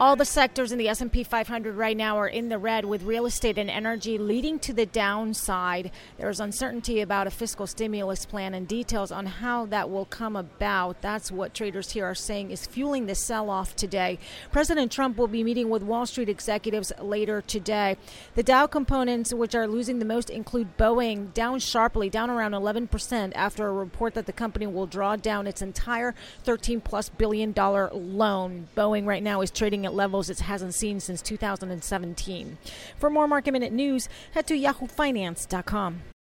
All the sectors in the S&P 500 right now are in the red with real estate and energy leading to the downside. There is uncertainty about a fiscal stimulus plan and details on how that will come about. That's what traders here are saying is fueling the sell-off today. President Trump will be meeting with Wall Street executives later today. The Dow components which are losing the most include Boeing down sharply, down around 11% after a report that the company will draw down its entire 13 plus billion dollar loan. Boeing right now is trading at levels it hasn't seen since 2017. For more market minute news, head to yahoofinance.com.